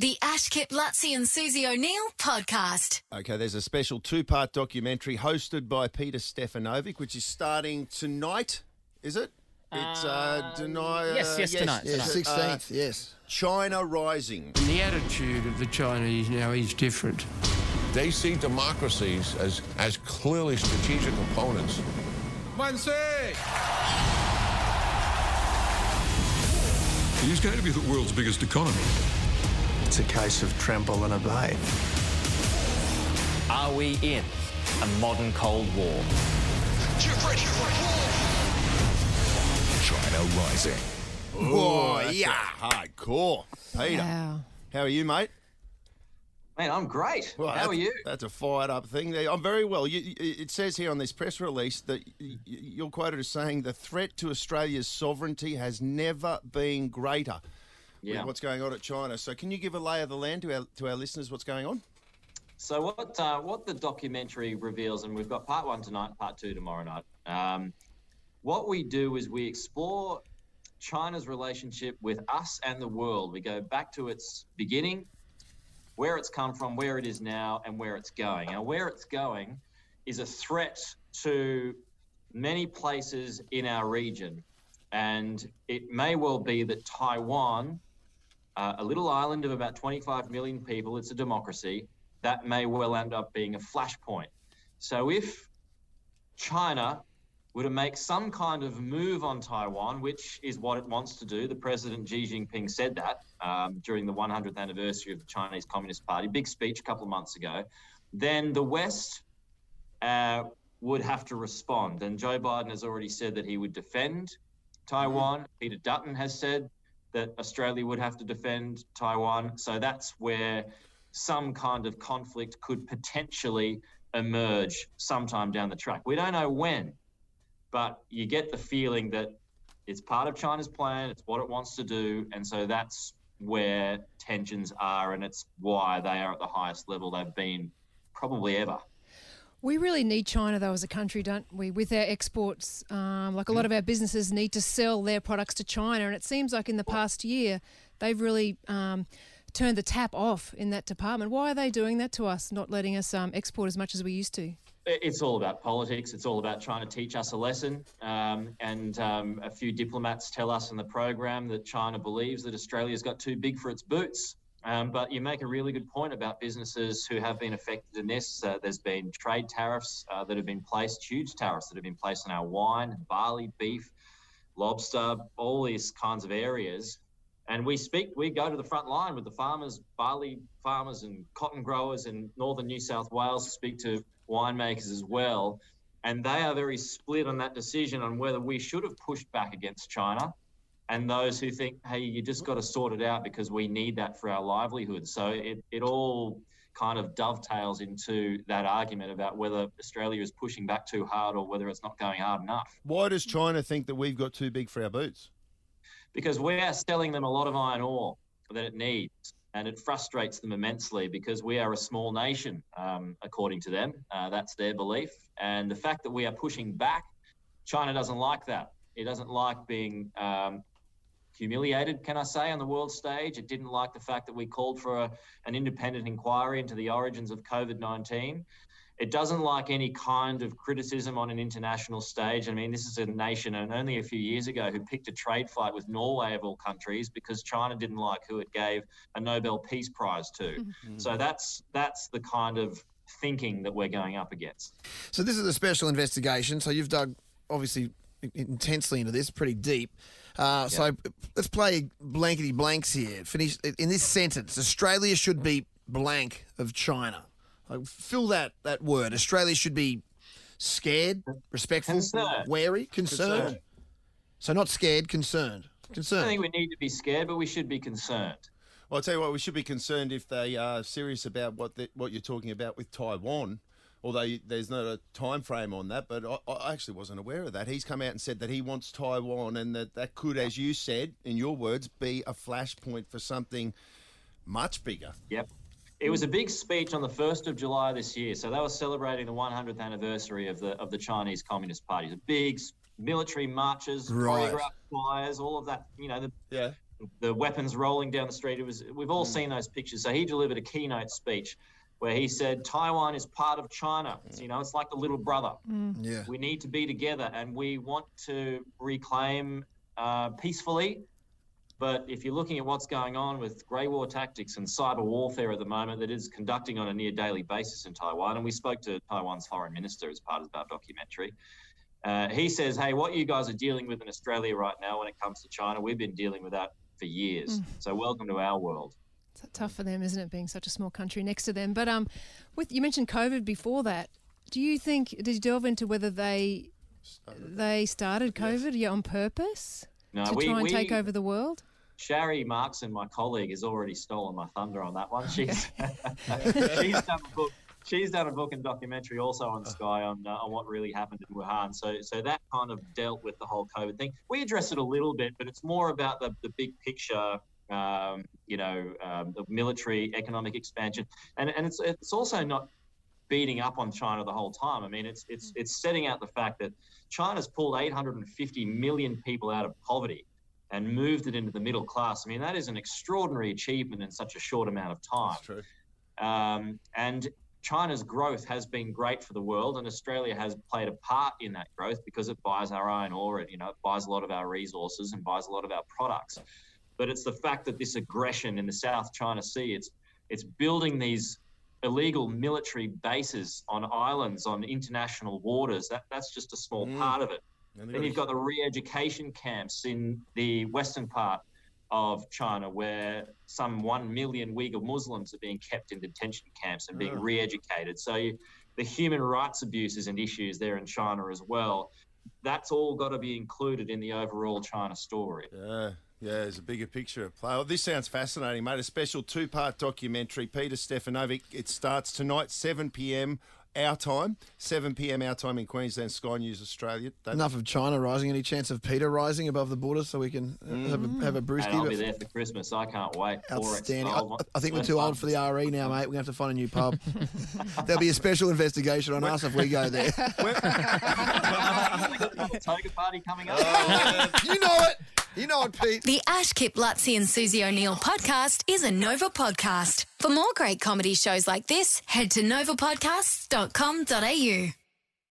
The Ash Kip Luttsy and Susie O'Neill podcast. Okay, there's a special two part documentary hosted by Peter Stefanovic, which is starting tonight, is it? It's uh, deny, yes, yes, tonight, is tonight. it, uh, 16th, yes. China Rising. And the attitude of the Chinese now is different. They see democracies as, as clearly strategic opponents. It is going to be the world's biggest economy. It's a case of trample and obey. Are we in a modern Cold War? China rising. Oh, yeah. Hardcore. Peter, Wow. how are you, mate? Man, I'm great. Well, How are you? That's a fired up thing. There. I'm very well. You, you- it says here on this press release that y- y- you're quoted as saying the threat to Australia's sovereignty has never been greater. Yeah. What's going on at China? So, can you give a lay of the land to our to our listeners? What's going on? So what uh, what the documentary reveals, and we've got part one tonight, part two tomorrow night. Um, what we do is we explore China's relationship with us and the world. We go back to its beginning, where it's come from, where it is now, and where it's going. And where it's going is a threat to many places in our region. And it may well be that Taiwan, uh, a little island of about 25 million people, it's a democracy, that may well end up being a flashpoint. So if China were to make some kind of move on Taiwan, which is what it wants to do, the President Xi Jinping said that um, during the 100th anniversary of the Chinese Communist Party, big speech a couple of months ago, then the West uh, would have to respond. And Joe Biden has already said that he would defend Taiwan. Peter Dutton has said that Australia would have to defend Taiwan. So that's where some kind of conflict could potentially emerge sometime down the track. We don't know when, but you get the feeling that it's part of China's plan, it's what it wants to do, and so that's where tensions are, and it's why they are at the highest level they've been probably ever. We really need China, though, as a country, don't we? With our exports, um, like a lot of our businesses need to sell their products to China, and it seems like in the past year they've really um, turned the tap off in that department. Why are they doing that to us, not letting us um, export as much as we used to? It's all about politics. It's all about trying to teach us a lesson. Um, and um, a few diplomats tell us in the program that China believes that Australia's got too big for its boots. Um, but you make a really good point about businesses who have been affected in this. Uh, there's been trade tariffs uh, that have been placed, huge tariffs that have been placed on our wine, barley, beef, lobster, all these kinds of areas. And we speak, we go to the front line with the farmers, barley farmers and cotton growers in northern New South Wales, speak to winemakers as well. And they are very split on that decision on whether we should have pushed back against China and those who think, hey, you just got to sort it out because we need that for our livelihood. So it, it all kind of dovetails into that argument about whether Australia is pushing back too hard or whether it's not going hard enough. Why does China think that we've got too big for our boots? because we are selling them a lot of iron ore that it needs. And it frustrates them immensely because we are a small nation, um, according to them. Uh, that's their belief. And the fact that we are pushing back, China doesn't like that. It doesn't like being um, humiliated, can I say, on the world stage. It didn't like the fact that we called for a, an independent inquiry into the origins of COVID 19. It doesn't like any kind of criticism on an international stage. I mean, this is a nation, and only a few years ago, who picked a trade fight with Norway of all countries because China didn't like who it gave a Nobel Peace Prize to. Mm-hmm. Mm-hmm. So that's that's the kind of thinking that we're going up against. So this is a special investigation. So you've dug obviously intensely into this, pretty deep. Uh, So let's play blankety blanks here. Finish in this sentence. Australia should be blank of China. Like, fill that that word. Australia should be scared, respectful, Concerned. wary, concerned. Concerned. So not scared, concerned. Concerned. I don't think we need to be scared, but we should be concerned. Well, I'll tell you what, we should be concerned if they are serious about what the, what you're talking about with Taiwan. Although there's not a time frame on that, but I, I actually wasn't aware of that. He's come out and said that he wants Taiwan, and that that could, as you said in your words, be a flashpoint for something much bigger. Yep. It was a big speech on the 1st of July this year. So they were celebrating the 100th anniversary of the of the Chinese Communist Party. The big military marches, Right. choreographed all of that. You know, the Yeah. the weapons rolling down the street. It was we've all mm. seen those pictures. So he delivered a keynote speech where he said Taiwan is part of China. It's, you know, it's like a little brother. Yeah. We need to be together, and we want to reclaim uh, peacefully. But if you're looking at what's going on with grey war tactics and cyber warfare at the moment, that is conducting on a near daily basis in Taiwan, and we spoke to Taiwan's foreign minister as part of our documentary. Uh, he says, "Hey, what you guys are dealing with in Australia right now when it comes to China, we've been dealing with that for years. So welcome to our world." It's tough for them, isn't it, being such a small country next to them? But um, with you mentioned COVID before that. Do you think did you delve into whether they they started COVID yeah on purpose No, to we- try and we- take over the world? Shari Markson, my colleague, has already stolen my thunder on that one. She's she's done a book. She's done a book and documentary also on Sky on uh, on what really happened in Wuhan. So so that kind of dealt with the whole COVID thing. We address it a little bit, but it's more about the the big picture. Um, you know, um, the military economic expansion, and and it's it's also not beating up on China the whole time. I mean, it's it's it's setting out the fact that China's pulled 850 million people out of poverty and moved it into the middle class. I mean, that is an extraordinary achievement in such a short amount of time. Um, and China's growth has been great for the world, and Australia has played a part in that growth because it buys our iron ore, it you know it buys a lot of our resources and buys a lot of our products. But it's the fact that this aggression in the South China Sea, it's it's building these illegal military bases on islands on international waters. That that's just a small part of it. And Then you've got the re-education camps in the western part of China, where some one million Uyghur Muslims are being kept in detention camps and being Oh. re-educated. So you, the human rights abuses and issues there in China as well. That's all got to be included in the overall China story. Yeah, yeah, there's a bigger picture at play. Oh, this sounds fascinating, mate. A special two part documentary. Peter Stefanovic. It starts tonight, 7 p.m. our time, 7 p.m. our time in Queensland, Sky News Australia. That- Enough of China rising. Any chance of Peter rising above the border so we can uh, have, a, have a And brewski? I'll be there for Christmas. I can't wait. Outstanding. I. I think we're too old for the RE now, mate. We're going to have to find a new pub. There'll be a special investigation on us if we go there. Toga party coming up. you know it. You know it, Pete. The Ash Kip Luttsy and Susie O'Neill podcast is a Nova podcast. For more great comedy shows like this, head to novapodcasts.com.au.